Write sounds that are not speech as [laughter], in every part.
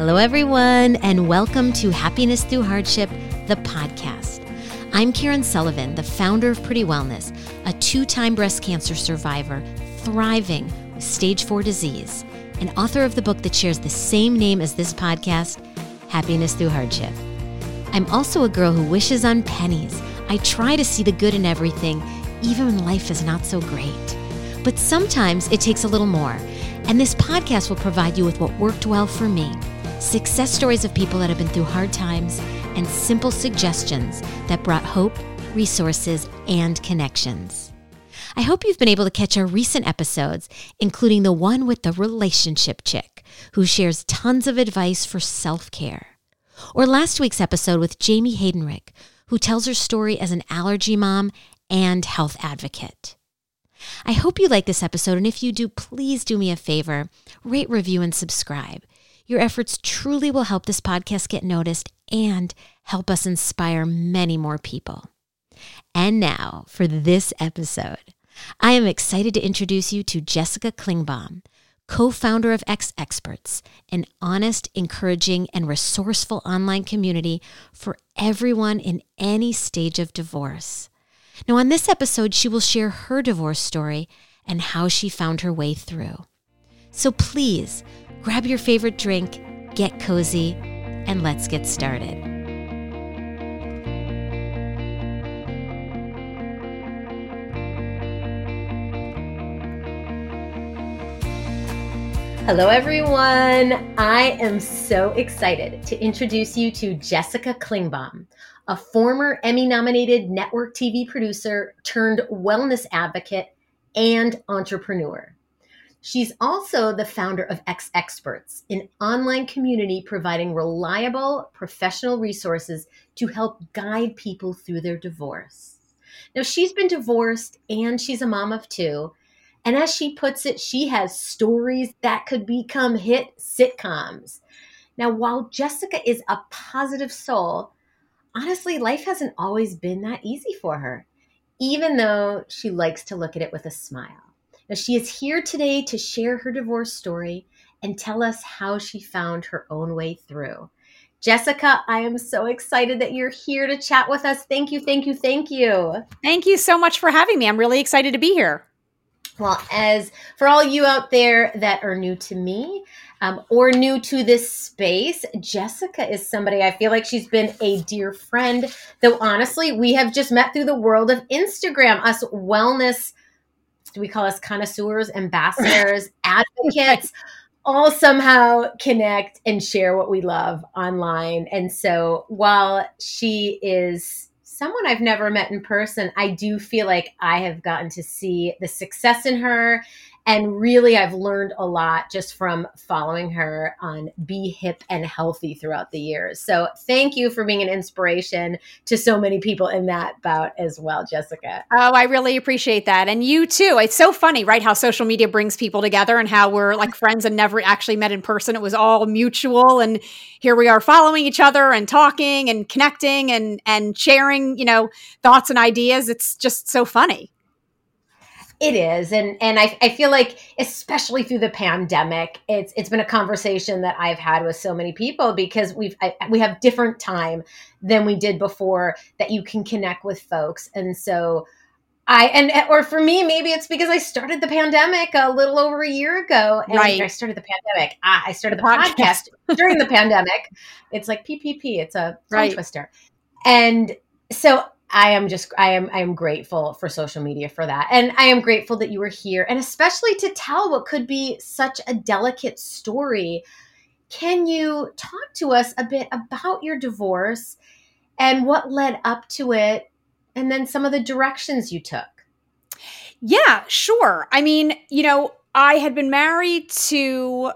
Hello, everyone, and welcome to Happiness Through Hardship, the podcast. I'm Karen Sullivan, the founder of Pretty Wellness, a two time breast cancer survivor thriving with stage four disease, and author of the book that shares the same name as this podcast, Happiness Through Hardship. I'm also a girl who wishes on pennies. I try to see the good in everything, even when life is not so great. But sometimes it takes a little more, and this podcast will provide you with what worked well for me success stories of people that have been through hard times, and simple suggestions that brought hope, resources, and connections. I hope you've been able to catch our recent episodes, including the one with the relationship chick, who shares tons of advice for self care. Or last week's episode with Jamie Haydenrick, who tells her story as an allergy mom and health advocate. I hope you like this episode, and if you do, please do me a favor rate, review, and subscribe. Your efforts truly will help this podcast get noticed and help us inspire many more people. And now for this episode. I am excited to introduce you to Jessica Klingbaum, co founder of Ex Experts, an honest, encouraging, and resourceful online community for everyone in any stage of divorce. Now, on this episode, she will share her divorce story and how she found her way through. So please grab your favorite drink, get cozy, and let's get started. Hello, everyone. I am so excited to introduce you to Jessica Klingbaum, a former Emmy nominated network TV producer turned wellness advocate and entrepreneur. She's also the founder of Ex Experts, an online community providing reliable professional resources to help guide people through their divorce. Now, she's been divorced and she's a mom of two. And as she puts it, she has stories that could become hit sitcoms. Now, while Jessica is a positive soul, honestly, life hasn't always been that easy for her, even though she likes to look at it with a smile. Now, she is here today to share her divorce story and tell us how she found her own way through. Jessica, I am so excited that you're here to chat with us. Thank you, thank you, thank you. Thank you so much for having me. I'm really excited to be here. Well, as for all you out there that are new to me um, or new to this space, Jessica is somebody I feel like she's been a dear friend, though honestly, we have just met through the world of Instagram, us wellness we call us connoisseurs, ambassadors, [laughs] advocates, all somehow connect and share what we love online. And so while she is someone I've never met in person, I do feel like I have gotten to see the success in her and really, I've learned a lot just from following her on Be Hip and Healthy throughout the years. So, thank you for being an inspiration to so many people in that bout as well, Jessica. Oh, I really appreciate that. And you too. It's so funny, right? How social media brings people together and how we're like friends and never actually met in person. It was all mutual. And here we are following each other and talking and connecting and, and sharing, you know, thoughts and ideas. It's just so funny. It is, and and I, I feel like especially through the pandemic, it's it's been a conversation that I've had with so many people because we've I, we have different time than we did before that you can connect with folks, and so I and or for me maybe it's because I started the pandemic a little over a year ago, and right. I started the pandemic. I, I started the podcast [laughs] during the pandemic. It's like PPP. It's a right. twister, and so I am just I am I am grateful for social media for that. And I am grateful that you were here and especially to tell what could be such a delicate story. Can you talk to us a bit about your divorce and what led up to it and then some of the directions you took? Yeah, sure. I mean, you know, I had been married to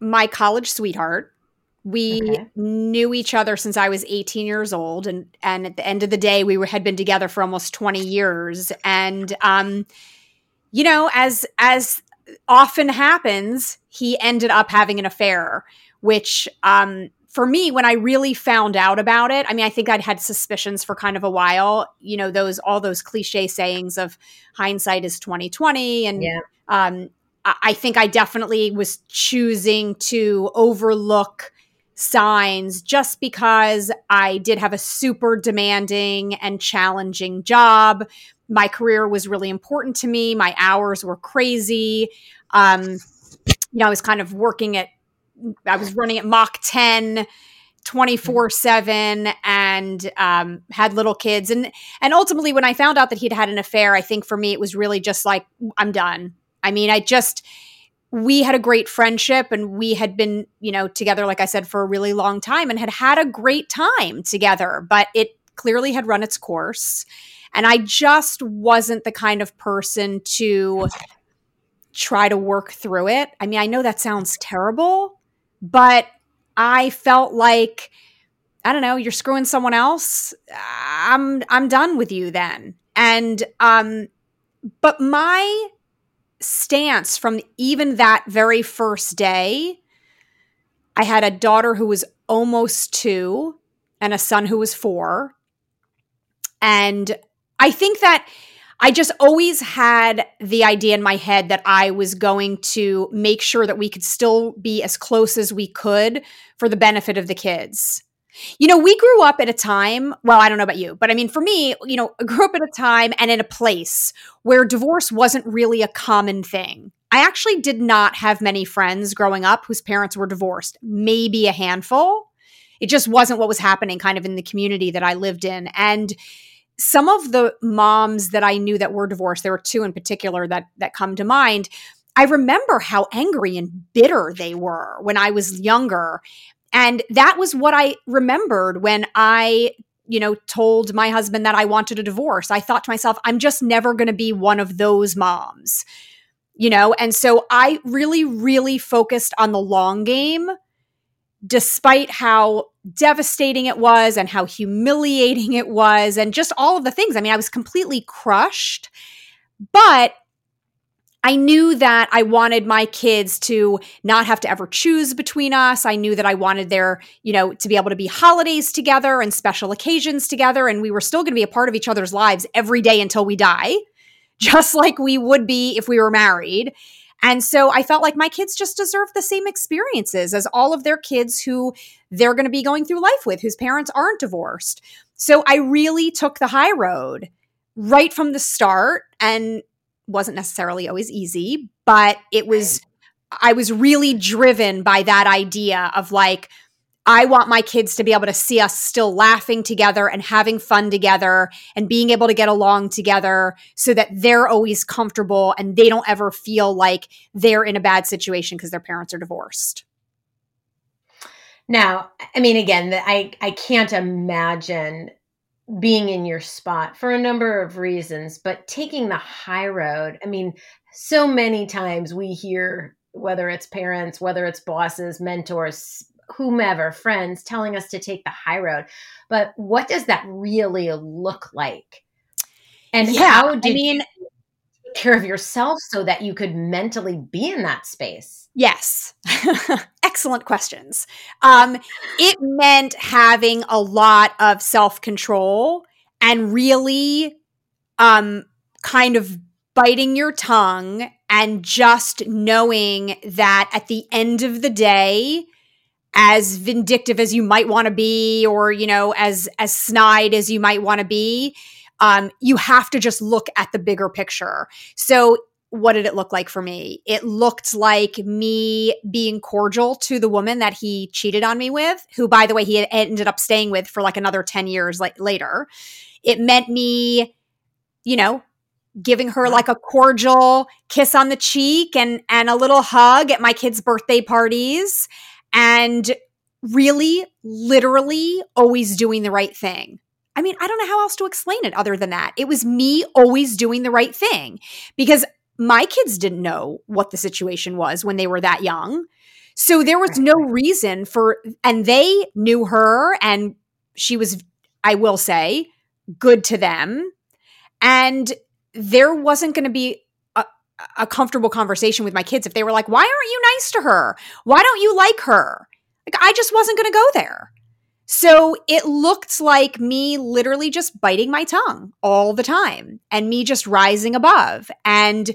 my college sweetheart we okay. knew each other since I was 18 years old, and and at the end of the day, we were, had been together for almost 20 years. And um, you know, as as often happens, he ended up having an affair, which um, for me, when I really found out about it, I mean, I think I'd had suspicions for kind of a while. You know, those all those cliche sayings of hindsight is 2020, and yeah. um, I think I definitely was choosing to overlook signs just because I did have a super demanding and challenging job. My career was really important to me. My hours were crazy. Um, you know, I was kind of working at, I was running at Mach 10 24 7 and um, had little kids and and ultimately when i found out that he'd had an affair i think for me it was really just like i'm done i mean i just we had a great friendship and we had been you know together like i said for a really long time and had had a great time together but it clearly had run its course and i just wasn't the kind of person to try to work through it i mean i know that sounds terrible but I felt like I don't know, you're screwing someone else. I'm I'm done with you then. And um but my stance from even that very first day I had a daughter who was almost 2 and a son who was 4. And I think that I just always had the idea in my head that I was going to make sure that we could still be as close as we could for the benefit of the kids. You know, we grew up at a time, well, I don't know about you, but I mean, for me, you know, I grew up at a time and in a place where divorce wasn't really a common thing. I actually did not have many friends growing up whose parents were divorced, maybe a handful. It just wasn't what was happening kind of in the community that I lived in. And some of the moms that I knew that were divorced, there were two in particular that that come to mind. I remember how angry and bitter they were when I was younger. And that was what I remembered when I, you know, told my husband that I wanted a divorce. I thought to myself, I'm just never going to be one of those moms. You know, and so I really really focused on the long game despite how devastating it was and how humiliating it was and just all of the things. I mean, I was completely crushed, but I knew that I wanted my kids to not have to ever choose between us. I knew that I wanted their, you know, to be able to be holidays together and special occasions together. And we were still going to be a part of each other's lives every day until we die, [laughs] just like we would be if we were married. And so I felt like my kids just deserve the same experiences as all of their kids who they're going to be going through life with, whose parents aren't divorced. So I really took the high road right from the start and wasn't necessarily always easy, but it was, I was really driven by that idea of like, I want my kids to be able to see us still laughing together and having fun together and being able to get along together so that they're always comfortable and they don't ever feel like they're in a bad situation because their parents are divorced. Now, I mean, again, I, I can't imagine being in your spot for a number of reasons, but taking the high road, I mean, so many times we hear whether it's parents, whether it's bosses, mentors, whomever, friends telling us to take the high road. But what does that really look like? And yeah, how did I mean, care of yourself so that you could mentally be in that space? Yes. [laughs] Excellent questions. Um, it meant having a lot of self control and really um, kind of biting your tongue and just knowing that at the end of the day, as vindictive as you might want to be or you know as as snide as you might want to be um, you have to just look at the bigger picture. So what did it look like for me? It looked like me being cordial to the woman that he cheated on me with who by the way he ended up staying with for like another 10 years like later. It meant me you know giving her like a cordial kiss on the cheek and and a little hug at my kids birthday parties and really, literally always doing the right thing. I mean, I don't know how else to explain it other than that. It was me always doing the right thing because my kids didn't know what the situation was when they were that young. So there was no reason for, and they knew her, and she was, I will say, good to them. And there wasn't going to be a comfortable conversation with my kids if they were like, why aren't you nice to her? Why don't you like her? Like, I just wasn't going to go there. So it looked like me literally just biting my tongue all the time and me just rising above. And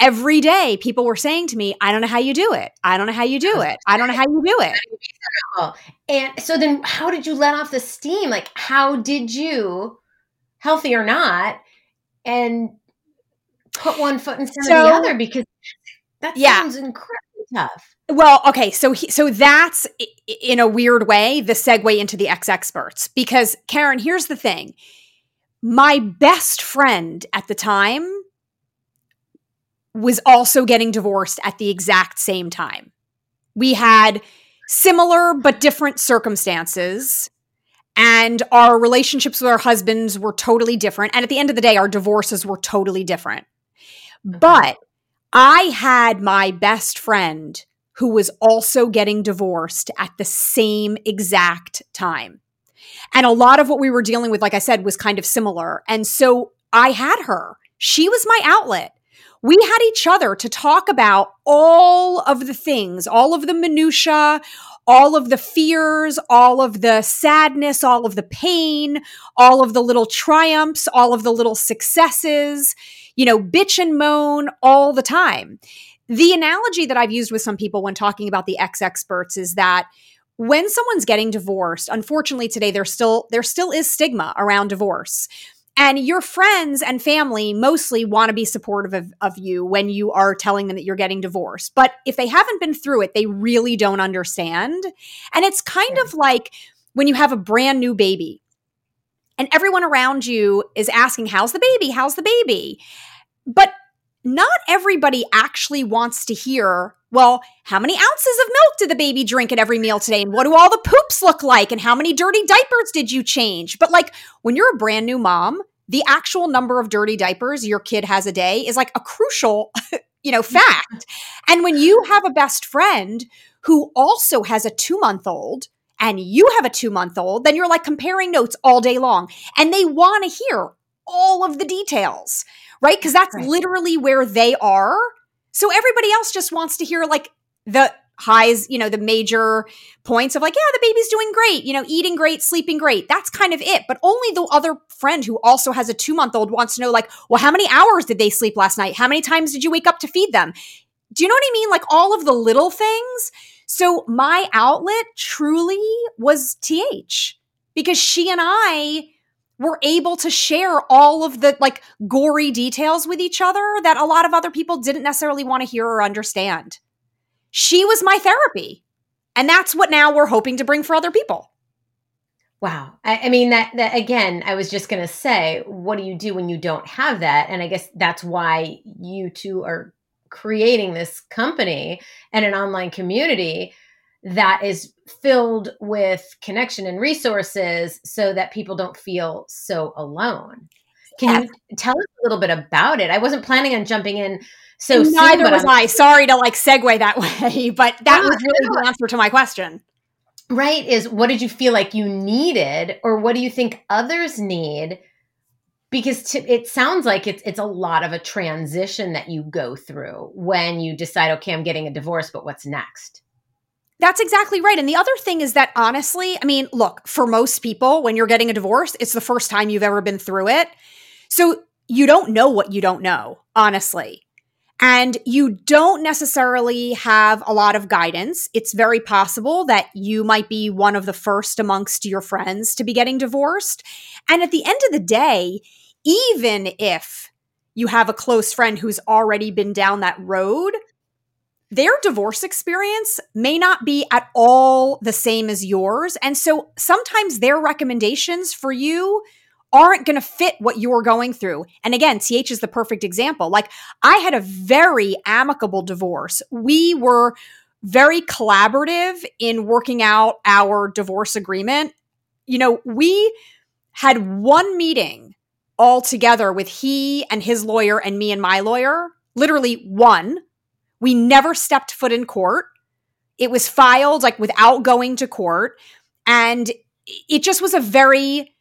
every day people were saying to me, I don't know how you do it. I don't know how you do it. I don't know how you do it. And so then how did you let off the steam? Like how did you, healthy or not, and put one foot in front so, of the other? Because that yeah. sounds incredibly tough. Well, okay, so he, so that's in a weird way the segue into the ex experts because Karen, here's the thing. My best friend at the time was also getting divorced at the exact same time. We had similar but different circumstances and our relationships with our husbands were totally different and at the end of the day our divorces were totally different. Mm-hmm. But I had my best friend who was also getting divorced at the same exact time. And a lot of what we were dealing with, like I said, was kind of similar. And so I had her. She was my outlet. We had each other to talk about all of the things, all of the minutia, all of the fears, all of the sadness, all of the pain, all of the little triumphs, all of the little successes, you know, bitch and moan all the time. The analogy that I've used with some people when talking about the ex experts is that when someone's getting divorced, unfortunately today there still there still is stigma around divorce. And your friends and family mostly want to be supportive of, of you when you are telling them that you're getting divorced. But if they haven't been through it, they really don't understand. And it's kind yeah. of like when you have a brand new baby and everyone around you is asking, How's the baby? How's the baby? But not everybody actually wants to hear, well, how many ounces of milk did the baby drink at every meal today? And what do all the poops look like? And how many dirty diapers did you change? But like when you're a brand new mom, the actual number of dirty diapers your kid has a day is like a crucial, [laughs] you know, mm-hmm. fact. And when you have a best friend who also has a two month old, and you have a two month old, then you're like comparing notes all day long. And they want to hear all of the details right? Because that's right. literally where they are. So everybody else just wants to hear like the highs, you know, the major points of like, yeah, the baby's doing great, you know, eating great, sleeping great. That's kind of it. But only the other friend who also has a two month old wants to know, like, well, how many hours did they sleep last night? How many times did you wake up to feed them? Do you know what I mean? Like all of the little things. So my outlet truly was TH because she and I were able to share all of the like gory details with each other that a lot of other people didn't necessarily want to hear or understand. She was my therapy. And that's what now we're hoping to bring for other people. Wow. I, I mean, that, that again, I was just going to say, what do you do when you don't have that? And I guess that's why you two are creating this company and an online community that is filled with connection and resources so that people don't feel so alone. Can you tell us a little bit about it? I wasn't planning on jumping in so and neither soon, was I'm- I. Sorry to like segue that [laughs] way, but that was really the answer to my question. Right? Is what did you feel like you needed, or what do you think others need? Because to, it sounds like it's it's a lot of a transition that you go through when you decide, okay, I'm getting a divorce, but what's next? That's exactly right. And the other thing is that honestly, I mean, look, for most people, when you're getting a divorce, it's the first time you've ever been through it. So you don't know what you don't know, honestly. And you don't necessarily have a lot of guidance. It's very possible that you might be one of the first amongst your friends to be getting divorced. And at the end of the day, even if you have a close friend who's already been down that road, their divorce experience may not be at all the same as yours. And so sometimes their recommendations for you aren't going to fit what you're going through. And again, TH is the perfect example. Like I had a very amicable divorce. We were very collaborative in working out our divorce agreement. You know, we had one meeting all together with he and his lawyer and me and my lawyer, literally one we never stepped foot in court. It was filed like without going to court. And it just was a very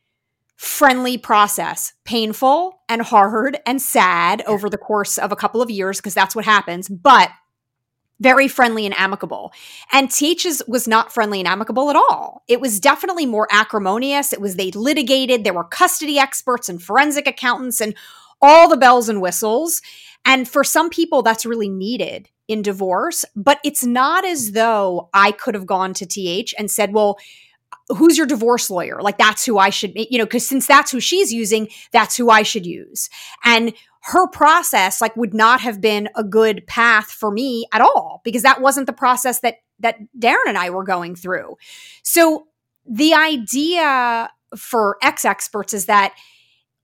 friendly process, painful and hard and sad over the course of a couple of years, because that's what happens, but very friendly and amicable. And TH's was not friendly and amicable at all. It was definitely more acrimonious. It was they litigated, there were custody experts and forensic accountants and all the bells and whistles. And for some people, that's really needed in divorce, but it's not as though I could have gone to TH and said, well, who's your divorce lawyer? Like, that's who I should, you know, because since that's who she's using, that's who I should use. And her process, like, would not have been a good path for me at all because that wasn't the process that that Darren and I were going through. So the idea for ex experts is that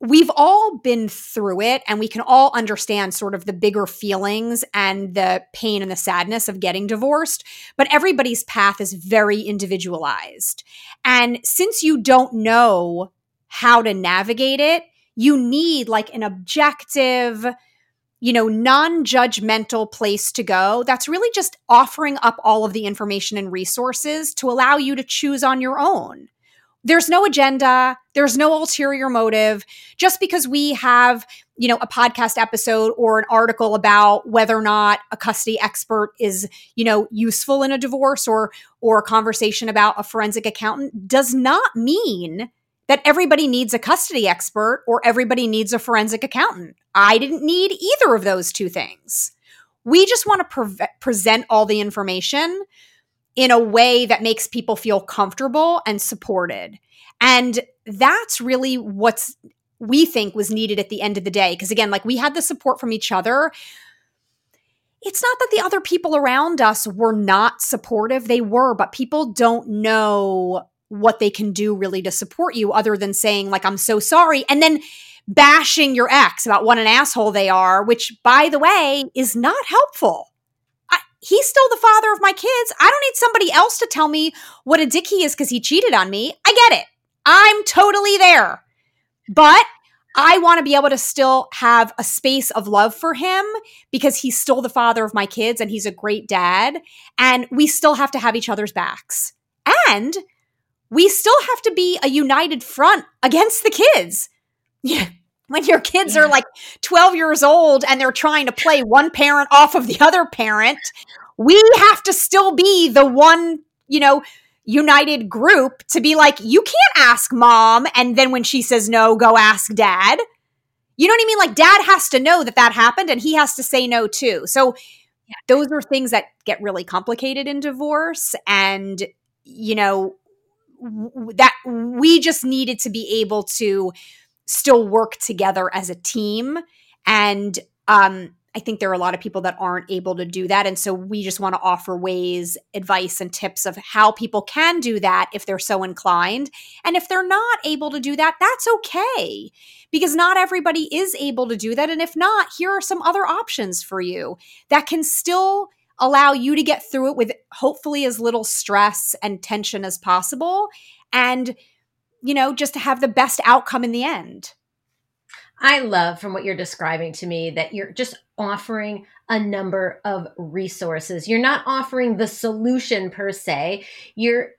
we've all been through it and we can all understand sort of the bigger feelings and the pain and the sadness of getting divorced, but everybody's path is very individualized. And since you don't know how to navigate it, you need like an objective, you know, non judgmental place to go that's really just offering up all of the information and resources to allow you to choose on your own. There's no agenda, there's no ulterior motive. Just because we have, you know, a podcast episode or an article about whether or not a custody expert is, you know, useful in a divorce or or a conversation about a forensic accountant does not mean that everybody needs a custody expert or everybody needs a forensic accountant. I didn't need either of those two things. We just want to pre- present all the information in a way that makes people feel comfortable and supported. And that's really what's we think was needed at the end of the day. Because again, like we had the support from each other. It's not that the other people around us were not supportive, they were, but people don't know what they can do really to support you other than saying like i'm so sorry and then bashing your ex about what an asshole they are which by the way is not helpful he's still the father of my kids i don't need somebody else to tell me what a dick he is because he cheated on me i get it i'm totally there but I want to be able to still have a space of love for him because he's still the father of my kids and he's a great dad. And we still have to have each other's backs. And we still have to be a united front against the kids. Yeah. When your kids yeah. are like 12 years old and they're trying to play one parent off of the other parent, we have to still be the one, you know, united group to be like, you can't ask mom. And then when she says no, go ask dad. You know what I mean? Like, dad has to know that that happened and he has to say no too. So, yeah. those are things that get really complicated in divorce. And, you know, that we just needed to be able to still work together as a team and um I think there are a lot of people that aren't able to do that. And so we just want to offer ways, advice, and tips of how people can do that if they're so inclined. And if they're not able to do that, that's okay because not everybody is able to do that. And if not, here are some other options for you that can still allow you to get through it with hopefully as little stress and tension as possible and you know just to have the best outcome in the end I love from what you're describing to me that you're just offering a number of resources. You're not offering the solution per se. You're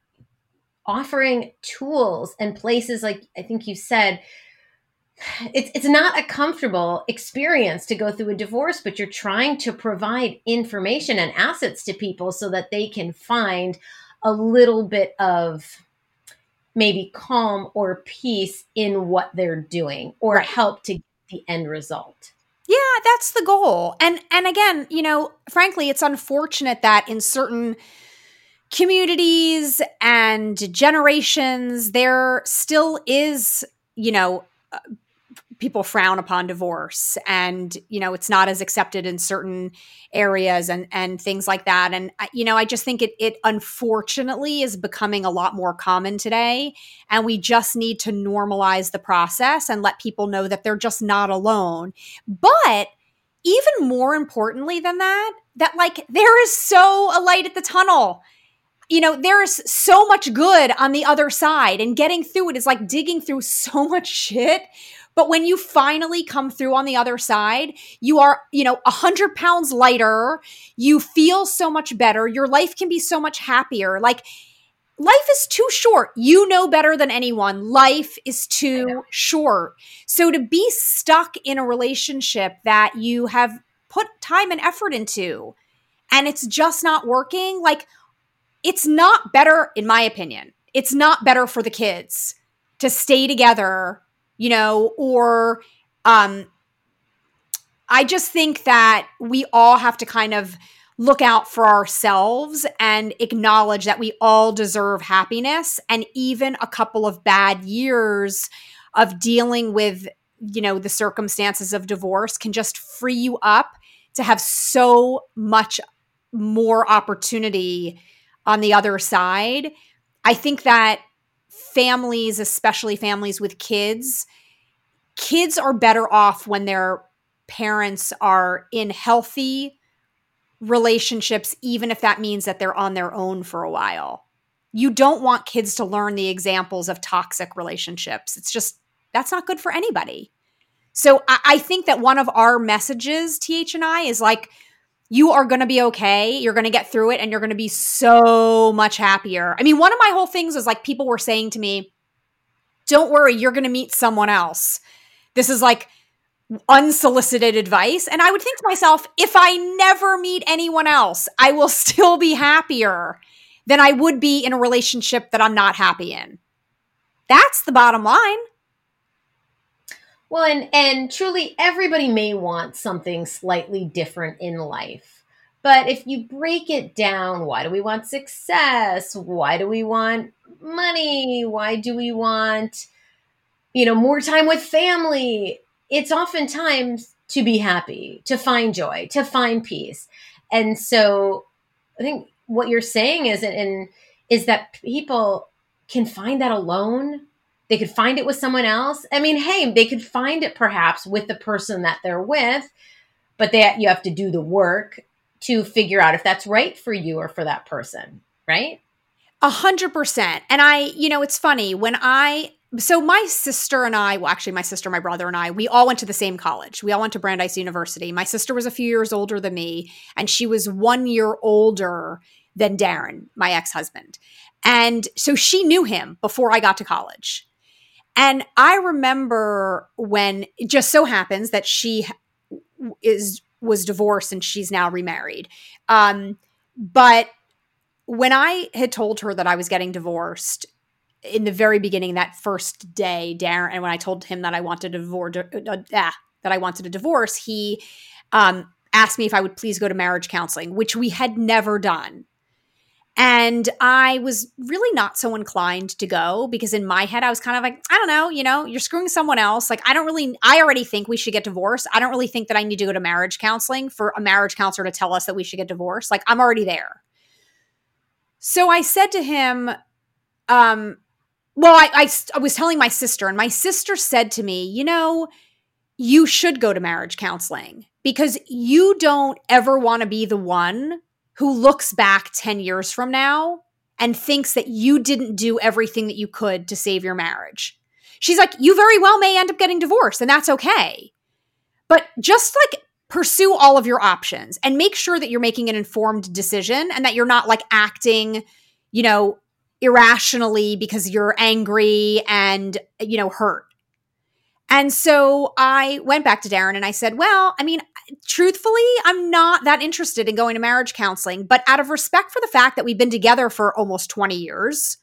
offering tools and places like I think you said it's it's not a comfortable experience to go through a divorce but you're trying to provide information and assets to people so that they can find a little bit of maybe calm or peace in what they're doing or right. help to get the end result yeah that's the goal and and again you know frankly it's unfortunate that in certain communities and generations there still is you know uh, people frown upon divorce and you know it's not as accepted in certain areas and and things like that. And you know i just think it it unfortunately is becoming a lot more common today. And we just need to normalize the process and let people know that they're just not alone. But even more importantly than that that like there is so a light at the tunnel. You know, there's so much good on the other side, and getting through it is like digging through so much shit but when you finally come through on the other side, you are, you know, a hundred pounds lighter. You feel so much better. Your life can be so much happier. Like, life is too short. You know better than anyone. Life is too short. So to be stuck in a relationship that you have put time and effort into and it's just not working, like, it's not better, in my opinion. It's not better for the kids to stay together you know, or um, I just think that we all have to kind of look out for ourselves and acknowledge that we all deserve happiness. And even a couple of bad years of dealing with you know the circumstances of divorce can just free you up to have so much more opportunity on the other side. I think that families especially families with kids kids are better off when their parents are in healthy relationships even if that means that they're on their own for a while you don't want kids to learn the examples of toxic relationships it's just that's not good for anybody. So I, I think that one of our messages, TH and I, is like, you are going to be okay. You're going to get through it and you're going to be so much happier. I mean, one of my whole things is like people were saying to me, don't worry, you're going to meet someone else. This is like unsolicited advice. And I would think to myself, if I never meet anyone else, I will [laughs] still be happier than I would be in a relationship that I'm not happy in. That's the bottom line. Well, and and truly everybody may want something slightly different in life. But if you break it down, why do we want success? Why do we want money? Why do we want you know, more time with family? It's oftentimes to be happy, to find joy, to find peace. And so I think what you're saying is and is that people can find that alone they could find it with someone else. I mean, hey, they could find it perhaps with the person that they're with, but that you have to do the work to figure out if that's right for you or for that person, right? A hundred percent. And I, you know, it's funny when I so my sister and I, well, actually, my sister, my brother, and I, we all went to the same college. We all went to Brandeis University. My sister was a few years older than me, and she was one year older than Darren, my ex husband. And so she knew him before I got to college. And I remember when it just so happens that she is was divorced and she's now remarried. Um, but when I had told her that I was getting divorced in the very beginning, that first day, Darren, and when I told him that I wanted a divorce, uh, ah, that I wanted a divorce, he um, asked me if I would please go to marriage counseling, which we had never done. And I was really not so inclined to go because in my head, I was kind of like, I don't know, you know, you're screwing someone else. Like, I don't really, I already think we should get divorced. I don't really think that I need to go to marriage counseling for a marriage counselor to tell us that we should get divorced. Like, I'm already there. So I said to him, um, well, I, I, I was telling my sister, and my sister said to me, you know, you should go to marriage counseling because you don't ever want to be the one who looks back 10 years from now and thinks that you didn't do everything that you could to save your marriage. She's like, you very well may end up getting divorced, and that's okay. But just like pursue all of your options and make sure that you're making an informed decision and that you're not like acting, you know, irrationally because you're angry and, you know, hurt. And so I went back to Darren and I said, Well, I mean, truthfully, I'm not that interested in going to marriage counseling, but out of respect for the fact that we've been together for almost 20 years,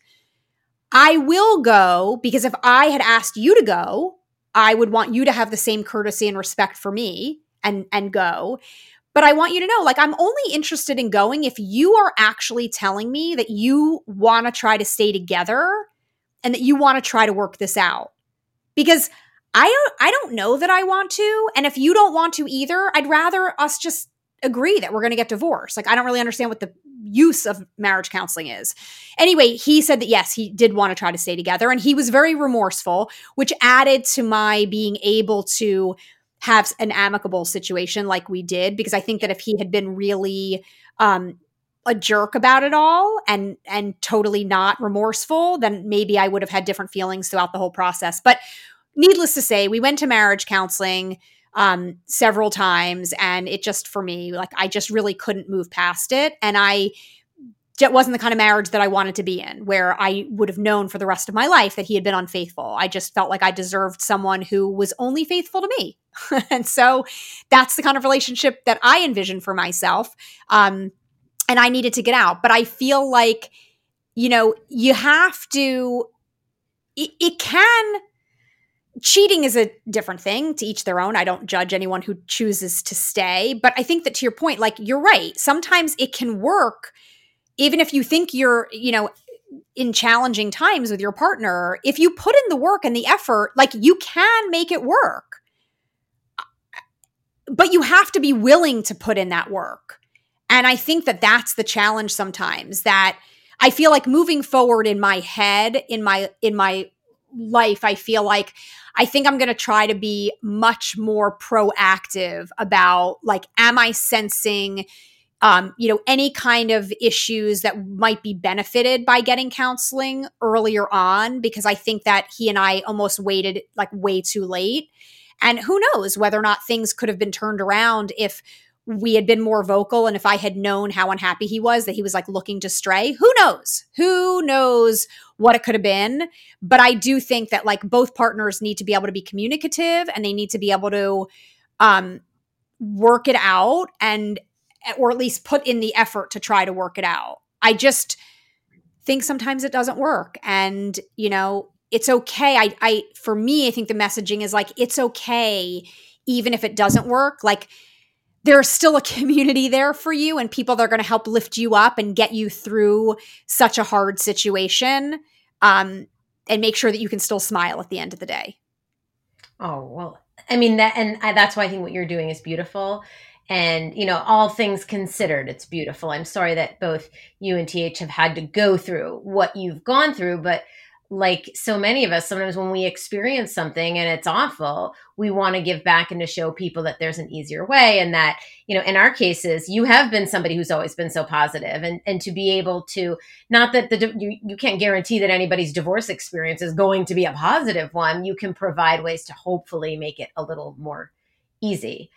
I will go because if I had asked you to go, I would want you to have the same courtesy and respect for me and and go. But I want you to know like I'm only interested in going if you are actually telling me that you want to try to stay together and that you want to try to work this out. Because I don't I don't know that I want to. And if you don't want to either, I'd rather us just agree that we're going to get divorced. Like I don't really understand what the use of marriage counseling is. Anyway, he said that yes, he did want to try to stay together and he was very remorseful, which added to my being able to have an amicable situation like we did because I think that if he had been really um a jerk about it all and and totally not remorseful then maybe I would have had different feelings throughout the whole process. But needless to say, we went to marriage counseling um, several times, and it just for me, like I just really couldn't move past it, and I. It wasn't the kind of marriage that I wanted to be in, where I would have known for the rest of my life that he had been unfaithful. I just felt like I deserved someone who was only faithful to me. [laughs] and so that's the kind of relationship that I envisioned for myself. Um, and I needed to get out. But I feel like, you know, you have to, it, it can cheating is a different thing to each their own. I don't judge anyone who chooses to stay. But I think that to your point, like you're right. Sometimes it can work even if you think you're, you know, in challenging times with your partner, if you put in the work and the effort, like you can make it work. But you have to be willing to put in that work. And I think that that's the challenge sometimes that I feel like moving forward in my head, in my in my life, I feel like I think I'm going to try to be much more proactive about like am I sensing um, you know, any kind of issues that might be benefited by getting counseling earlier on, because I think that he and I almost waited like way too late. And who knows whether or not things could have been turned around if we had been more vocal and if I had known how unhappy he was that he was like looking to stray. Who knows? Who knows what it could have been? But I do think that like both partners need to be able to be communicative and they need to be able to um work it out and or at least put in the effort to try to work it out. I just think sometimes it doesn't work. And, you know, it's okay. I, I, for me, I think the messaging is like, it's okay, even if it doesn't work. Like, there's still a community there for you and people that are going to help lift you up and get you through such a hard situation um, and make sure that you can still smile at the end of the day. Oh, well, I mean, that, and I, that's why I think what you're doing is beautiful and you know all things considered it's beautiful i'm sorry that both you and th have had to go through what you've gone through but like so many of us sometimes when we experience something and it's awful we want to give back and to show people that there's an easier way and that you know in our cases you have been somebody who's always been so positive and and to be able to not that the you, you can't guarantee that anybody's divorce experience is going to be a positive one. You can provide ways to hopefully make it a little more easy.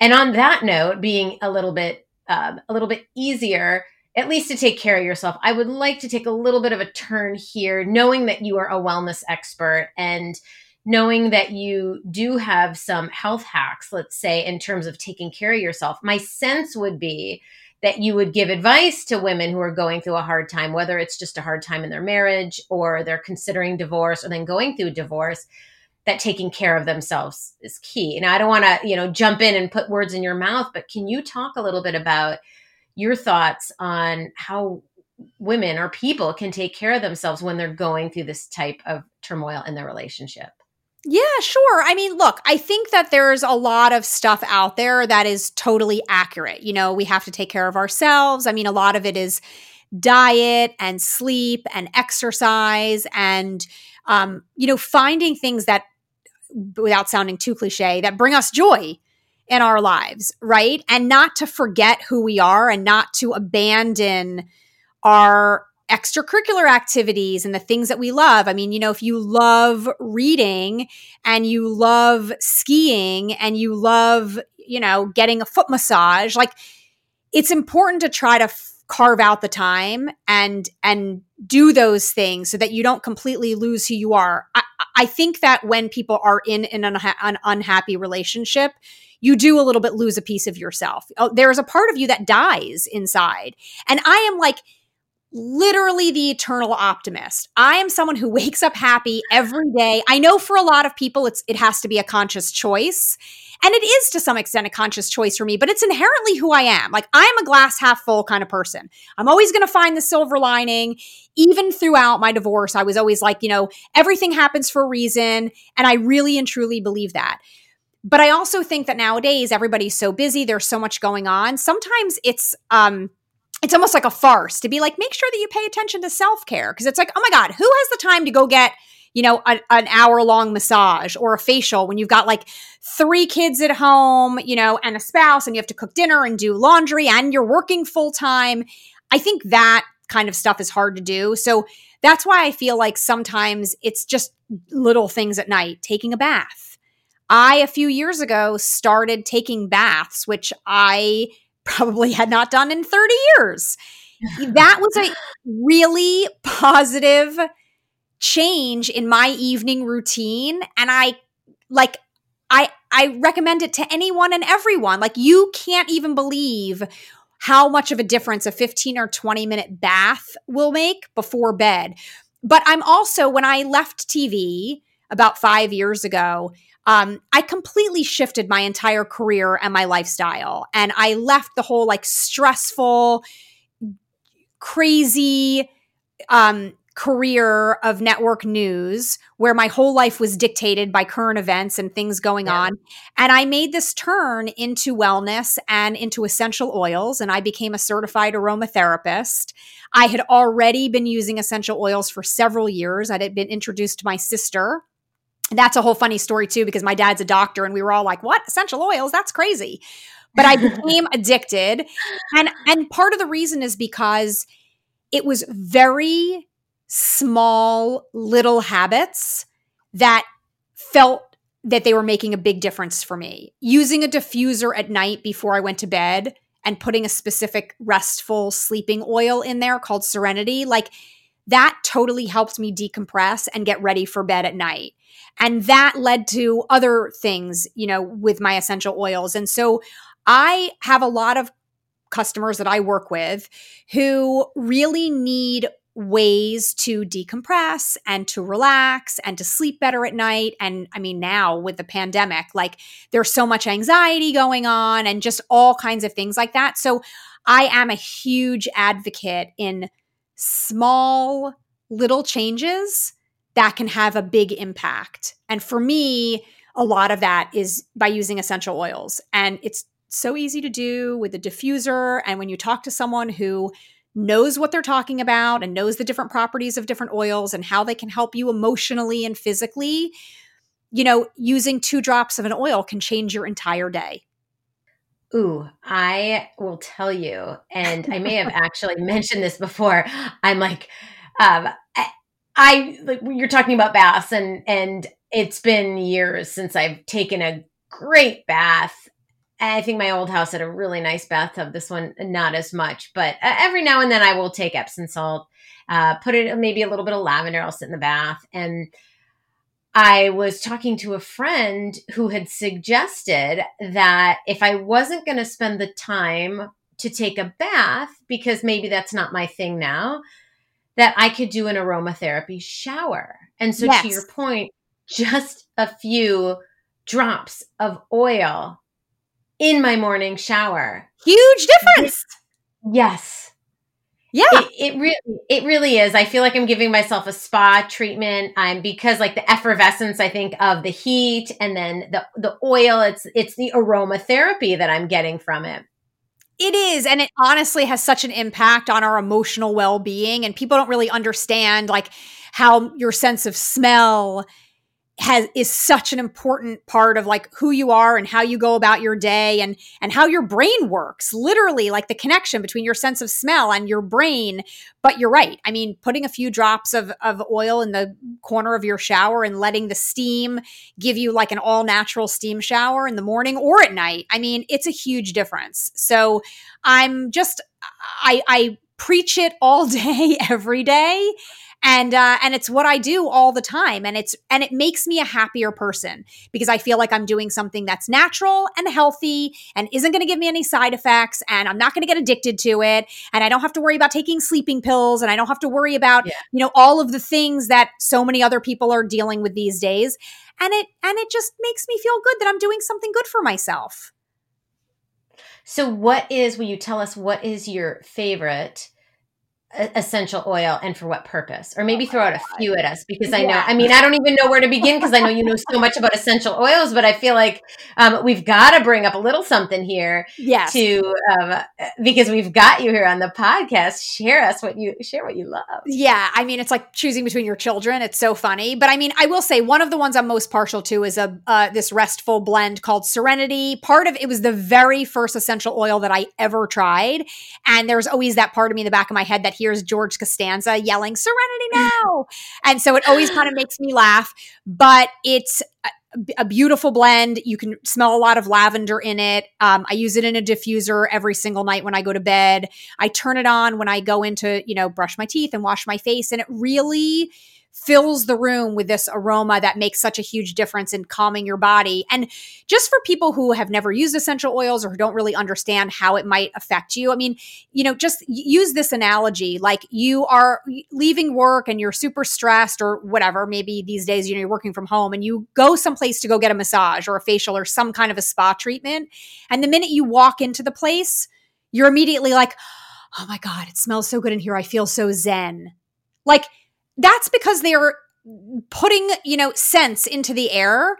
And on that note, being a little bit um, a little bit easier, at least to take care of yourself, I would like to take a little bit of a turn here, knowing that you are a wellness expert and knowing that you do have some health hacks, let's say, in terms of taking care of yourself. My sense would be that you would give advice to women who are going through a hard time, whether it's just a hard time in their marriage or they're considering divorce or then going through divorce that taking care of themselves is key. Now, I don't want to, you know, jump in and put words in your mouth, but can you talk a little bit about your thoughts on how women or people can take care of themselves when they're going through this type of turmoil in their relationship? Yeah, sure. I mean, look, I think that there's a lot of stuff out there that is totally accurate. You know, we have to take care of ourselves. I mean, a lot of it is diet and sleep and exercise and um, you know finding things that without sounding too cliche, that bring us joy in our lives, right? And not to forget who we are and not to abandon our extracurricular activities and the things that we love. I mean, you know, if you love reading and you love skiing and you love, you know, getting a foot massage, like it's important to try to f- carve out the time and and do those things so that you don't completely lose who you are. I, I think that when people are in an, unha- an unhappy relationship, you do a little bit lose a piece of yourself. Oh, there is a part of you that dies inside. And I am like literally the eternal optimist. I am someone who [laughs] wakes up happy every day. I know for a lot of people it's it has to be a conscious choice. And it is to some extent a conscious choice for me, but it's inherently who I am. Like I'm a glass half full kind of person. I'm always going to find the silver lining. Even throughout my divorce, I was always like, you know, everything happens for a reason. And I really and truly believe that. But I also think that nowadays everybody's so busy, there's so much going on. Sometimes it's um it's almost like a farce to be like, make sure that you pay attention to self care. Cause it's like, oh my God, who has the time to go get you know, a, an hour long massage or a facial when you've got like three kids at home, you know, and a spouse and you have to cook dinner and do laundry and you're working full time. I think that kind of stuff is hard to do. So that's why I feel like sometimes it's just little things at night, taking a bath. I, a few years ago, started taking baths, which I [laughs] probably had not done in 30 years. [laughs] that was a really positive change in my evening routine and I like I I recommend it to anyone and everyone. Like you can't even believe how much of a difference a 15 or 20 minute bath will make before bed. But I'm also when I left TV about five years ago, um, I completely shifted my entire career and my lifestyle. And I left the whole like stressful, crazy, um, career of network news where my whole life was dictated by current events and things going yeah. on. And I made this turn into wellness and into essential oils, and I became a certified aromatherapist. I had already been using essential oils for several years. I had been introduced to my sister. That's a whole funny story, too, because my dad's a doctor, and we were all like, What? Essential oils? That's crazy. But I [laughs] became addicted. And, and part of the reason is because it was very small little habits that felt that they were making a big difference for me. Using a diffuser at night before I went to bed and putting a specific restful sleeping oil in there called Serenity, like that totally helped me decompress and get ready for bed at night. And that led to other things, you know, with my essential oils. And so I have a lot of customers that I work with who really need ways to decompress and to relax and to sleep better at night. And I mean, now with the pandemic, like there's so much anxiety going on and just all kinds of things like that. So I am a huge advocate in small little changes that can have a big impact. And for me, a lot of that is by using essential oils. And it's so easy to do with a diffuser. And when you talk to someone who knows what they're talking about and knows the different properties of different oils and how they can help you emotionally and physically, you know, using two drops of an oil can change your entire day. Ooh, I will tell you, and I may have [laughs] actually mentioned this before. I'm like, um, I, like you're talking about baths, and and it's been years since I've taken a great bath I think my old house had a really nice bathtub. This one, not as much, but uh, every now and then I will take Epsom salt, uh, put it maybe a little bit of lavender. I'll sit in the bath. And I was talking to a friend who had suggested that if I wasn't going to spend the time to take a bath, because maybe that's not my thing now, that I could do an aromatherapy shower. And so, yes. to your point, just a few drops of oil in my morning shower. Huge difference. Yes. Yeah. It, it, really it really is. I feel like I'm giving myself a spa treatment. I'm because like the effervescence I think of the heat and then the the oil it's it's the aromatherapy that I'm getting from it. It is and it honestly has such an impact on our emotional well-being and people don't really understand like how your sense of smell has is such an important part of like who you are and how you go about your day and and how your brain works literally like the connection between your sense of smell and your brain. But you're right. I mean putting a few drops of of oil in the corner of your shower and letting the steam give you like an all natural steam shower in the morning or at night i mean it's a huge difference. So i'm just i i preach it all [laughs] day every day and uh, and it's what I do all the time, and it's and it makes me a happier person because I feel like I'm doing something that's natural and healthy and isn't going to give me any side effects, and I'm not going to get addicted to it, and I don't have to worry about taking sleeping pills, and I don't have to worry about yeah. you know all of the things that so many other people are dealing with these days, and it and it just makes me feel good that I'm doing something good for myself. So, what is? Will you tell us what is your favorite? Essential oil and for what purpose? Or maybe oh throw out a few at us because i know i mean i don't even know where to begin because i know you know so much about essential oils but i feel like um, we've got to bring up a little something here yes. to um, because we've got you here on the podcast. Share us what you share what you love. Yeah i mean it's like choosing between your children. It's so funny. But i mean i will say one of the ones i'm most partial to is a uh, this restful blend called serenity. Part of it was the very first essential oil that i ever tried and there's always that part of me in the back of my head that hears George Costanza yelling "Serenity now," and so it always kind of makes me laugh. But it's a, beautiful blend. You can smell a lot of lavender in it. Um, I use it in a diffuser every single night when I go to bed. I turn it on when I go into you know brush my teeth and wash my face, and it really fills the room with this aroma that makes such a huge difference in calming your body. And just for people who have never used essential oils or who don't really understand how it might affect you, I mean, you know, just use this analogy like you are leaving work and you're super stressed or whatever. Maybe these days, you know, you're working from home and you go someplace to go get a massage or a facial or some kind of a spa treatment. And the minute you walk into the place, you're immediately like, oh my God, it smells so good in here. I feel so zen. Like, that's because they're putting, you know, scents into the air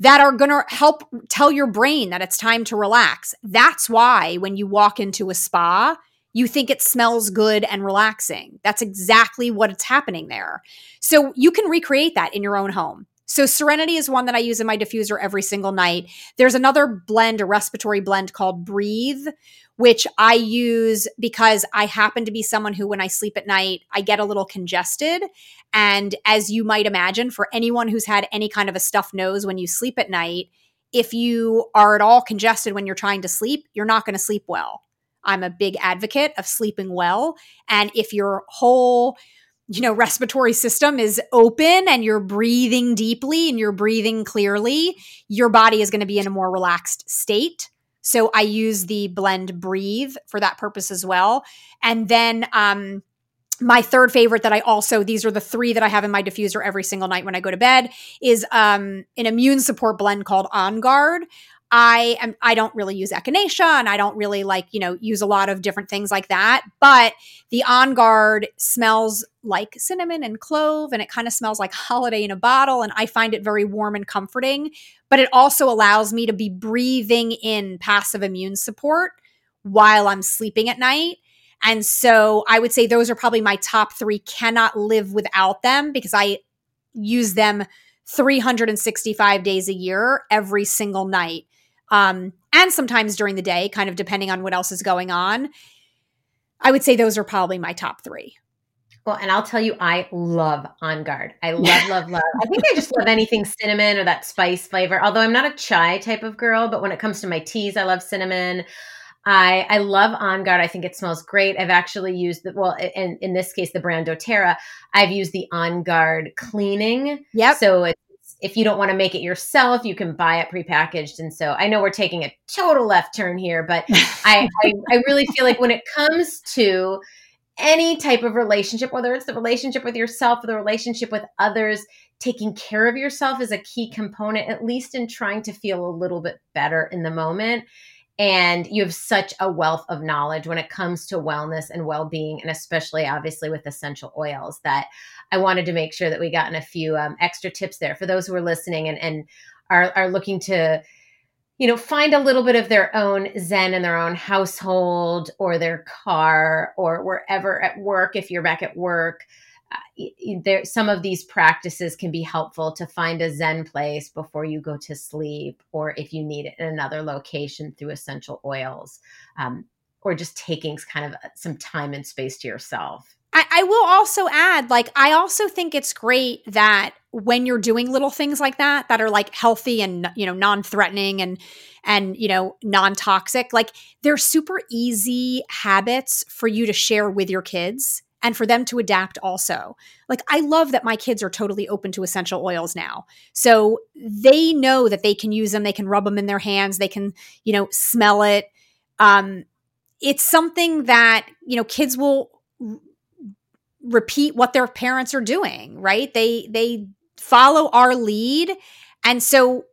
that are going to help tell your brain that it's time to relax. That's why when you walk into a spa, you think it smells good and relaxing. That's exactly what it's happening there. So you can recreate that in your own home. So Serenity is one that I use in my diffuser every single night. There's another blend, a respiratory blend called Breathe, which I use because I happen to be someone who, when I sleep at night, I get a little congested. And as you might imagine, for anyone who's had any kind of a stuffed nose when you sleep at night, if you are at all congested when you're trying to sleep, you're not going to sleep well. I'm a big advocate of sleeping well. And if your whole you know respiratory system is open and you're breathing deeply and you're breathing clearly your body is going to be in a more relaxed state so I use the blend Breathe for that purpose as well. And then um, my third favorite that I also these are the three that I have in my diffuser every single night when I go to bed is um, an immune support blend called On Guard. I am I don't really use echinacea and I don't really like, you know, use a lot of different things like that, but the On Guard smells like cinnamon and clove and it kind of smells like holiday in a bottle and I find it very warm and comforting, but it also allows me to be breathing in passive immune support while I'm sleeping at night. And so I would say those are probably my top 3 cannot live without them because I use them 365 days a year every single night um, and sometimes during the day, kind of depending on what else is going on. I would say those are probably my top three. Well, and I'll tell you, I love On Guard. I [laughs] love, love, love. I think I just love anything cinnamon or that spice flavor. Although I'm not a chai type of girl, but when it comes to my teas, I love cinnamon. I I love On Guard. I think it smells great. I've actually used the well, in in this case, the brand DoTerra. I've used the On Guard cleaning. Yep. So it's if you don't want to make it yourself, you can buy it prepackaged. And so I know we're taking a total left turn here, but [laughs] I, I, I really feel like when it comes to any type of relationship, whether it's the relationship with yourself or the relationship with others, taking care of yourself is a key component, at least in trying to feel a little bit better in the moment. And you have such a wealth of knowledge when it comes to wellness and well being, and especially obviously with essential oils that I wanted to make sure that we gotten a few um, extra tips there for those who are listening and, and are, are looking to, you know, find a little bit of their own zen in their own household or their car or wherever at work, if you're back at work. Uh, there, some of these practices can be helpful to find a zen place before you go to sleep, or if you need it in another location through essential oils, um, or just taking kind of some time and space to yourself. I, I will also add, like, I also think it's great that when you're doing little things like that that are like healthy and you know non-threatening and and you know non-toxic like they're super easy habits for you to share with your kids and for them to adapt also. Like I love that my kids are totally open to essential oils now. So they know that they can use them, they can rub them in their hands, they can, you know, smell it. Um it's something that, you know, kids will repeat what their parents are doing, right? They they follow our lead. And so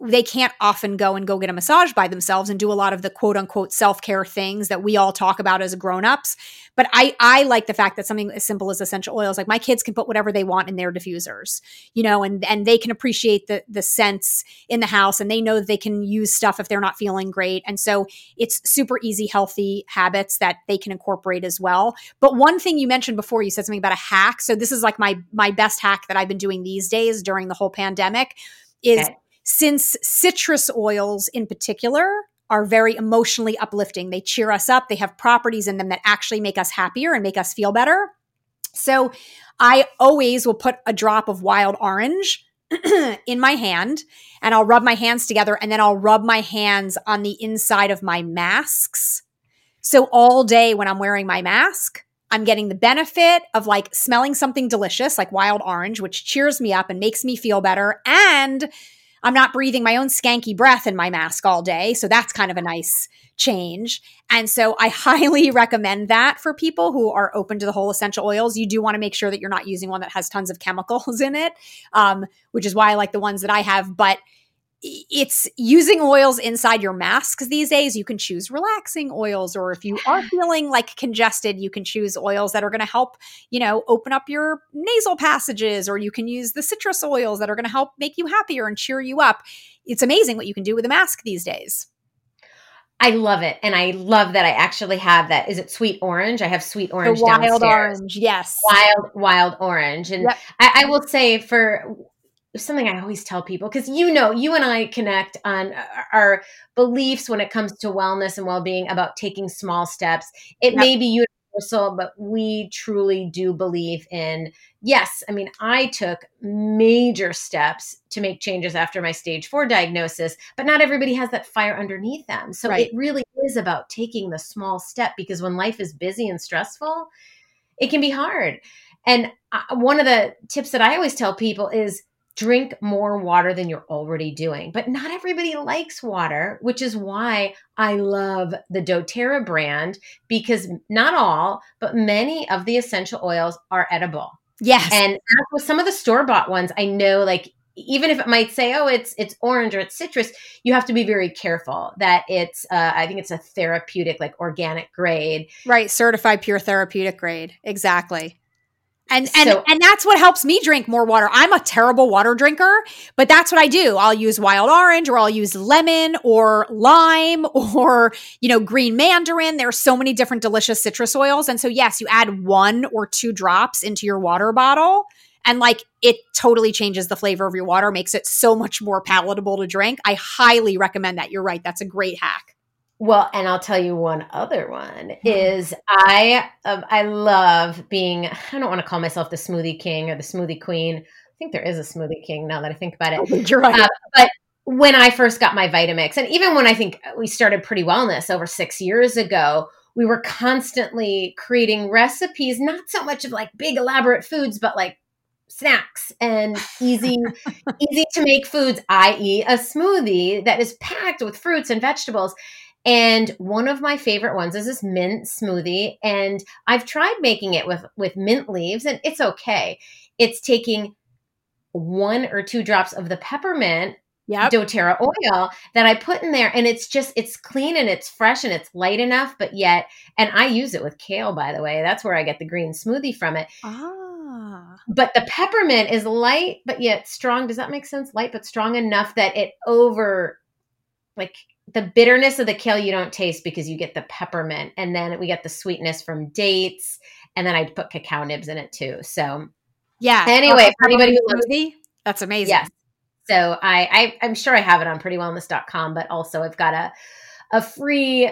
they can't often go and go get a massage by themselves and do a lot of the quote unquote self-care things that we all talk about as grown-ups. But i i like the fact that something as simple as essential oils like my kids can put whatever they want in their diffusers you know and and they can appreciate the the scents in the house and they know they can use stuff if they're not feeling great. And so it's super easy healthy habits that they can incorporate as well. But one thing you mentioned before you said something about a hack. So this is like my my best hack that i've been doing these days during the whole pandemic is okay since citrus oils in particular are very emotionally uplifting. They cheer us up. They have properties in them that actually make us happier and make us feel better. So I always will put a drop of wild orange [clears throat] in my hand and I'll rub my hands together and then I'll rub my hands on the inside of my masks. So all day when I'm wearing my mask, I'm getting the benefit of like smelling something delicious, like wild orange, which cheers me up and makes me feel better. And I'm not breathing my own skanky breath in my mask all day. So that's kind of a nice change. And so I [laughs] highly recommend that for people who are open to the whole essential oils. You do want to make sure that you're not using one that has tons of chemicals [laughs] in it, um, which is why I like the ones that I have. But it's using oils inside your masks these days. You can choose relaxing oils, or if you are feeling like congested, you can choose oils that are going to help, you know, open up your nasal passages, or you can use the citrus oils that are going to help make you happier and cheer you up. It's amazing what you can do with a mask these days. I love it. And I love that I actually have that. Is it sweet orange? I have sweet orange the wild downstairs. orange, yes. Wild, wild orange. And Yep. I, I will say for something I always tell people, because you know, you and I connect on our beliefs when it comes to wellness and well being about taking small steps. It Yep. may be universal, but we truly do believe in yes. I mean, I took major steps to make changes after my stage four diagnosis, but not everybody has that fire underneath them. So Right. it really is about taking the small step because when life is busy and stressful, it can be hard. And uh, one of the tips that I always tell people is drink more water than you're already doing. But not everybody likes water, which is why I love the doTERRA brand because not all, but many of the essential oils are edible. Yes. And with some of the store bought ones, I know like even if it might say, oh, it's it's orange or it's citrus, you have to be very careful that it's. Uh, I think it's a therapeutic, like organic grade. Right, certified pure therapeutic grade. Exactly. And and So- and that's what helps me drink more water. I'm a terrible water drinker, but that's what I do. I'll use wild orange or I'll use lemon or lime [laughs] or, you know, green mandarin. There's so many different delicious citrus oils and so yes, you add one or two drops into your water bottle and like it totally changes the flavor of your water, makes it so much more palatable to drink. I highly recommend that. You're right. That's a great hack. Well, and I'll tell you one other one is I um, I love being. I don't want to call myself the smoothie king or the smoothie queen. I think there is a smoothie king now that I think about it. [laughs] You're right. Uh, but when I first got my Vitamix, and even when I think we started Pretty Wellness over six years ago, we were constantly creating recipes, not so much of like big elaborate foods, but like snacks and easy [laughs] easy to make foods, i.e., a smoothie that is packed with fruits and vegetables. And one of my favorite ones is this mint smoothie, and I've tried making it with with mint leaves, and it's okay. It's taking one or two drops of the peppermint Yep. doTERRA oil that I put in there and it's just it's clean and it's fresh and it's light enough but yet and I use it with kale by the way that's where I get the green smoothie from it Ah. but the peppermint is light but yet strong does that make sense light but strong enough that it over like the bitterness of the kale you don't taste because you get the peppermint and then we get the sweetness from dates and then I put cacao nibs in it too so Yeah. Anyway, for anybody who loves- smoothie, that's amazing. Yes. So I, I I'm sure I have it on prettywellness.com, but also I've got a a free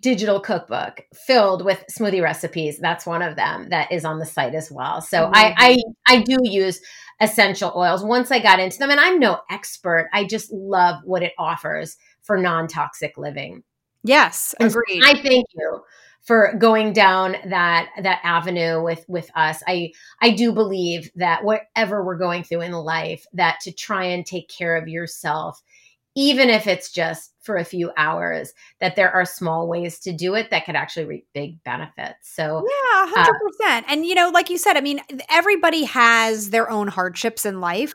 digital cookbook filled with smoothie recipes. That's one of them that is on the site as well. So I, I I do use essential oils once I got into them, and I'm no expert. I just love what it offers for non-toxic living. Yes, agreed. I thank you for going down that that avenue with with us. I I do believe that whatever we're going through in life, that to try and take care of yourself, even if it's just for a few hours, that there are small ways to do it that could actually reap big benefits. So yeah, hundred percent. And you know, like you said, I mean, everybody has their own hardships in life.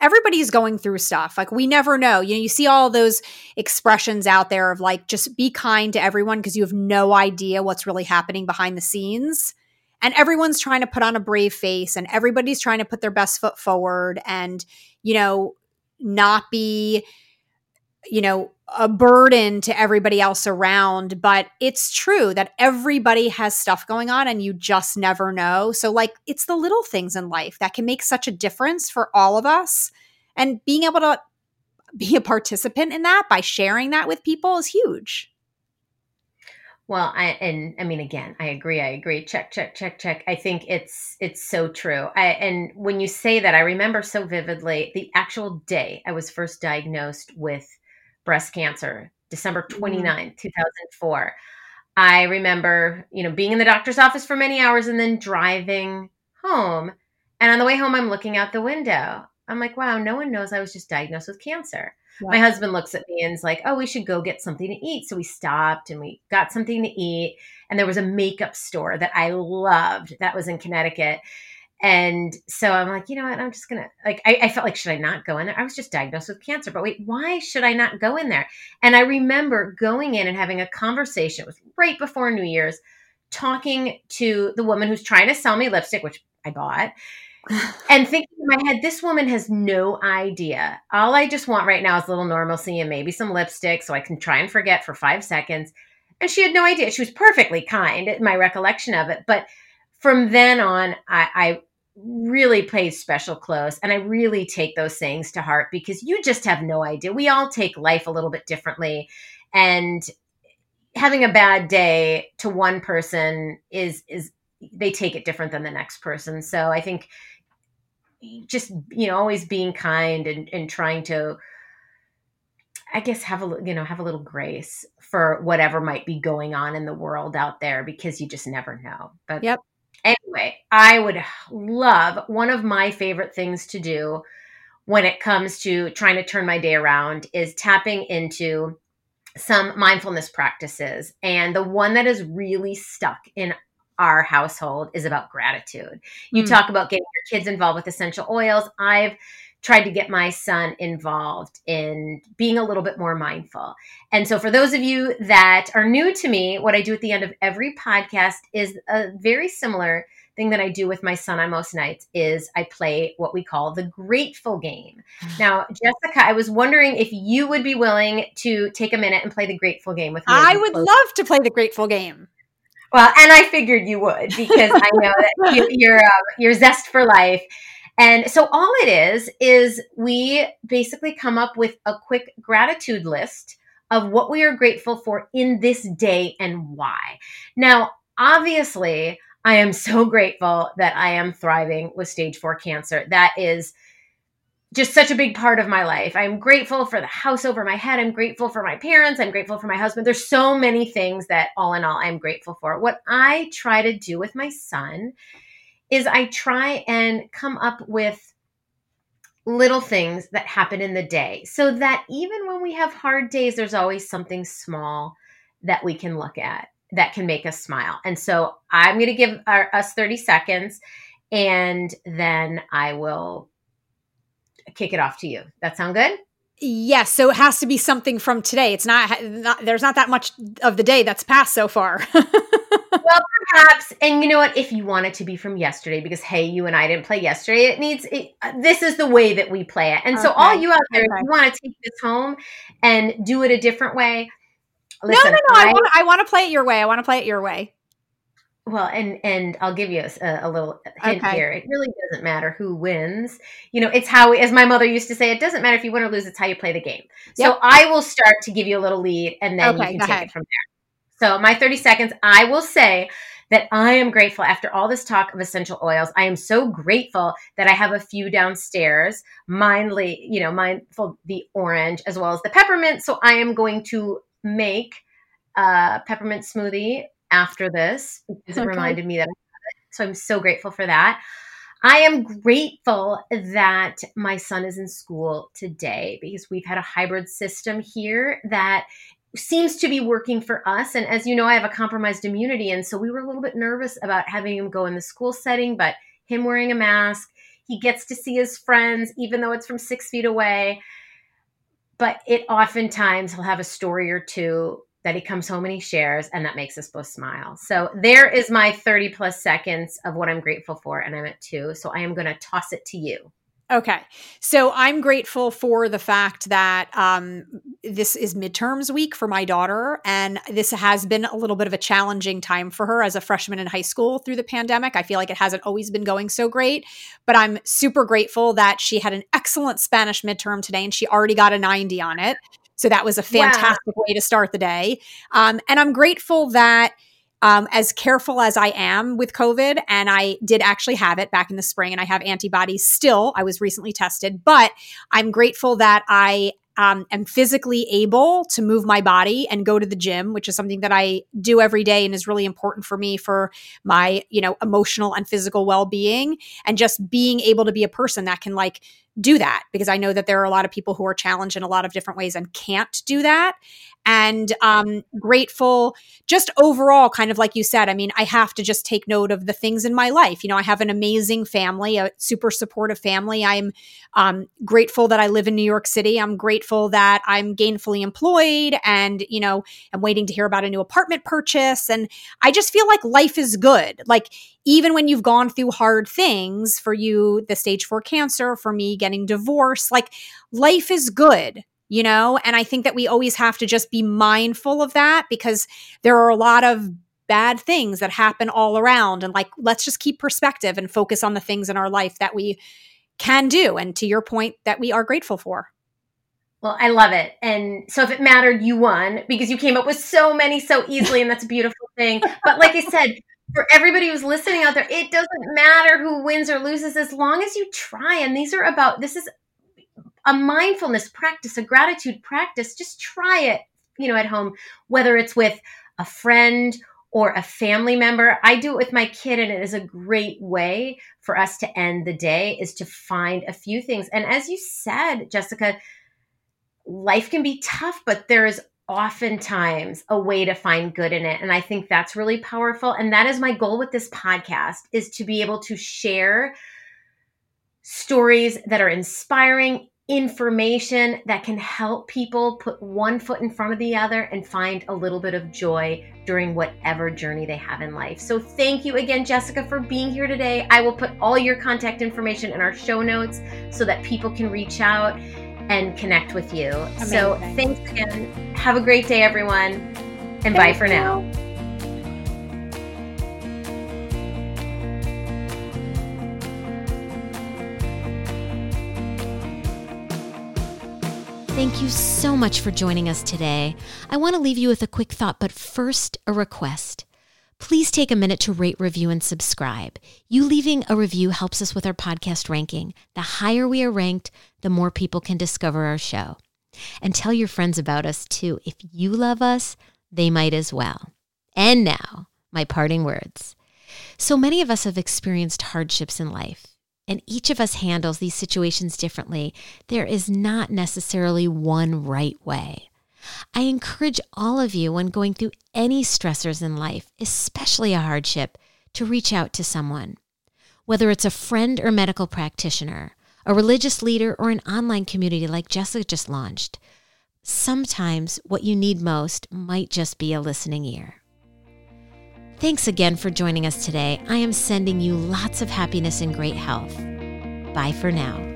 Everybody's going through stuff. Like we never know. You know, you see all those expressions out there of like just be kind to everyone because you have no idea what's really happening behind the scenes. And everyone's trying to put on a brave face and everybody's trying to put their best foot forward and, you know, not be you know, a burden to everybody else around. But it's true that everybody has stuff going on and you just never know. So, like, it's the little things in life that can make such a difference for all of us. And being able to be a participant in that by sharing that with people is huge. Well, I and I mean again, I agree. I agree. Check, check, check, check. I think it's it's so true. I and when you say that, I remember so vividly the actual day I was first diagnosed with breast cancer, December mm-hmm. 29th, 2004. I remember, you know, being in the doctor's office for many hours and then driving home. And on the way home, I'm looking out the window. I'm like, wow, no one knows I was just diagnosed with cancer. Yeah. My husband looks at me and is like, oh, we should go get something to eat. So we stopped and we got something to eat. And there was a makeup store that I loved that was in Connecticut. And so I'm like, you know what? I'm just gonna like. I, I, felt like, should I not go in there? I was just diagnosed with cancer, but wait, why should I not go in there? And I remember going in and having a conversation. It was right before New Year's, talking to the woman who's trying to sell me lipstick, which I bought, [sighs] and thinking in my head, this woman has no idea. All I just want right now is a little normalcy and maybe some lipstick, so I can try and forget for five seconds. And she had no idea. She was perfectly kind, my recollection of it, but from then on, I, I really plays special close and i really take those sayings to heart because you just have no idea. We all take life a little bit differently and having a bad day to one person is is they take it different than the next person. So i think just you know always being kind and, and trying to i guess have a you know have a little grace for whatever might be going on in the world out there because you just never know. But yep Anyway, I would love one of my favorite things to do when it comes to trying to turn my day around is tapping into some mindfulness practices. And the one that is really stuck in our household is about gratitude. You mm. talk about getting your kids involved with essential oils. I've tried to get my son involved in being a little bit more mindful. And so, for those of you that are new to me, what I do at the end of every podcast is a very similar thing that I do with my son on most nights is I play what we call the grateful game. Mm. Now, Jessica, I was wondering if you would be willing to take a minute and play the grateful game with me. I would love to play the grateful game. Well, and I figured you would because I know that you, you're uh, you're zest for life. And so all it is, is we basically come up with a quick gratitude list of what we are grateful for in this day and why. Now, obviously, I am so [laughs] grateful that I am thriving with stage four cancer. That is just such a big part of my life. I'm grateful for the house over my head. I'm grateful for my parents. I'm grateful for my husband. There's so many things that, all in all, I'm grateful for. What I try to do with my son is I try and come up with little things that happen in the day so that even when we have hard days, there's always something small that we can look at that can make us smile. And so I'm going to give our, us 30 seconds and then I will kick it off to you. That sound good? Yes, so it has to be something from today. It's not, not there's not that much of the day that's passed so far. [laughs] well, perhaps, and you know what? If you want it to be from yesterday, because hey, you and I didn't play yesterday, it needs. It, this is the way that we play it, and okay. so all you out there, okay. if you want to take this home and do it a different way, listen, no, no, no. I, I want, I want to play it your way. I want to play it your way. Well, and and I'll give you a, a little hint okay. here. It really doesn't matter who wins. You know, it's how, as my mother used to say, it doesn't matter if you win or lose. It's how you play the game. Yep. So I will start to give you a little lead, and then okay, you can take ahead. it from there. So my thirty seconds, I will say that I am grateful after all this talk of essential oils. I am so grateful that I have a few downstairs, mindly, you know, mindful the orange as well as the peppermint. So I am going to make a peppermint smoothie after this because it reminded me that I had it. So I'm so grateful for that. I am grateful that my son is in school today because we've had a hybrid system here that seems to be working for us. And as you know, I have a compromised immunity. And so we were a little bit nervous about having him go in the school setting, but him wearing a mask, he gets to see his friends, even though it's from six feet away. But it oftentimes he'll have a story or two that he comes home and he shares, and that makes us both smile. So there is my 30 plus seconds of what I'm grateful for, and I'm at two. So I am going to toss it to you. Okay. So I'm grateful for the fact that um, this is midterms week for my daughter. And this has been a little bit of a challenging time for her as a freshman in high school through the pandemic. I feel like it hasn't always been going so great, but I'm super grateful that she had an excellent Spanish midterm today and she already got a 90 on it. So that was a fantastic wow. way to start the day. Um, and I'm grateful that um, as careful as I am with COVID, and I did actually have it back in the spring, and I have antibodies still. I was recently tested, but I'm grateful that I um, am physically able to move my body and go to the gym, which is something that I do every day and is really important for me for my, you know, emotional and physical well being. And just being able to be a person that can like do that because I know that there are a lot of people who are challenged in a lot of different ways and can't do that. And um, grateful, just overall, kind of like you said. I mean, I have to just take note of the things in my life. You know, I have an amazing family, a super supportive family. I'm um, grateful that I live in New York City. I'm grateful that I'm gainfully employed and, you know, I'm waiting to hear about a new apartment purchase. And I just feel like life is good. Like, even when you've gone through hard things for you, the stage four cancer, for me, getting divorced, like life is good, you know? And I think that we always have to just be mindful of that because there are a lot of bad things that happen all around. And like, let's just keep perspective and focus on the things in our life that we can do. And to your point, that we are grateful for. Well, I love it. And so if it mattered, you won because you came up with so many so easily, and that's a beautiful thing. But like I said, for everybody who's listening out there, it doesn't matter who wins or loses as long as you try. And these are about this is a mindfulness practice, a gratitude practice. Just try it, you know, at home, whether it's with a friend or a family member. I do it with my kid, and it is a great way for us to end the day is to find a few things. And as you said, Jessica, life can be tough, but there is oftentimes a way to find good in it and i think that's really powerful and that is my goal with this podcast is to be able to share stories that are inspiring information that can help people put one foot in front of the other and find a little bit of joy during whatever journey they have in life. So, thank you again, Jessica, for being here today. I will put all your contact information in our show notes so that people can reach out and connect with you. Amazing. So thanks again. Have a great day, everyone. And Thank bye for you. now. Thank you so much for joining us today. I want to leave you with a quick thought, but first, a request please take a minute to rate, review, and subscribe. You leaving a review helps us with our podcast ranking. The higher we are ranked, the more people can discover our show. And tell your friends about us too. If you love us, they might as well. And now, my parting words. So many of us have experienced hardships in life, and each of us handles these situations differently. There is not necessarily one right way. I encourage all of you when going through any stressors in life, especially a hardship, to reach out to someone. Whether it's a friend or medical practitioner, a religious leader, or an online community like Jessica just launched, sometimes what you need most might just be a listening ear. Thanks again for joining us today. I am sending you lots of happiness and great health. Bye for now.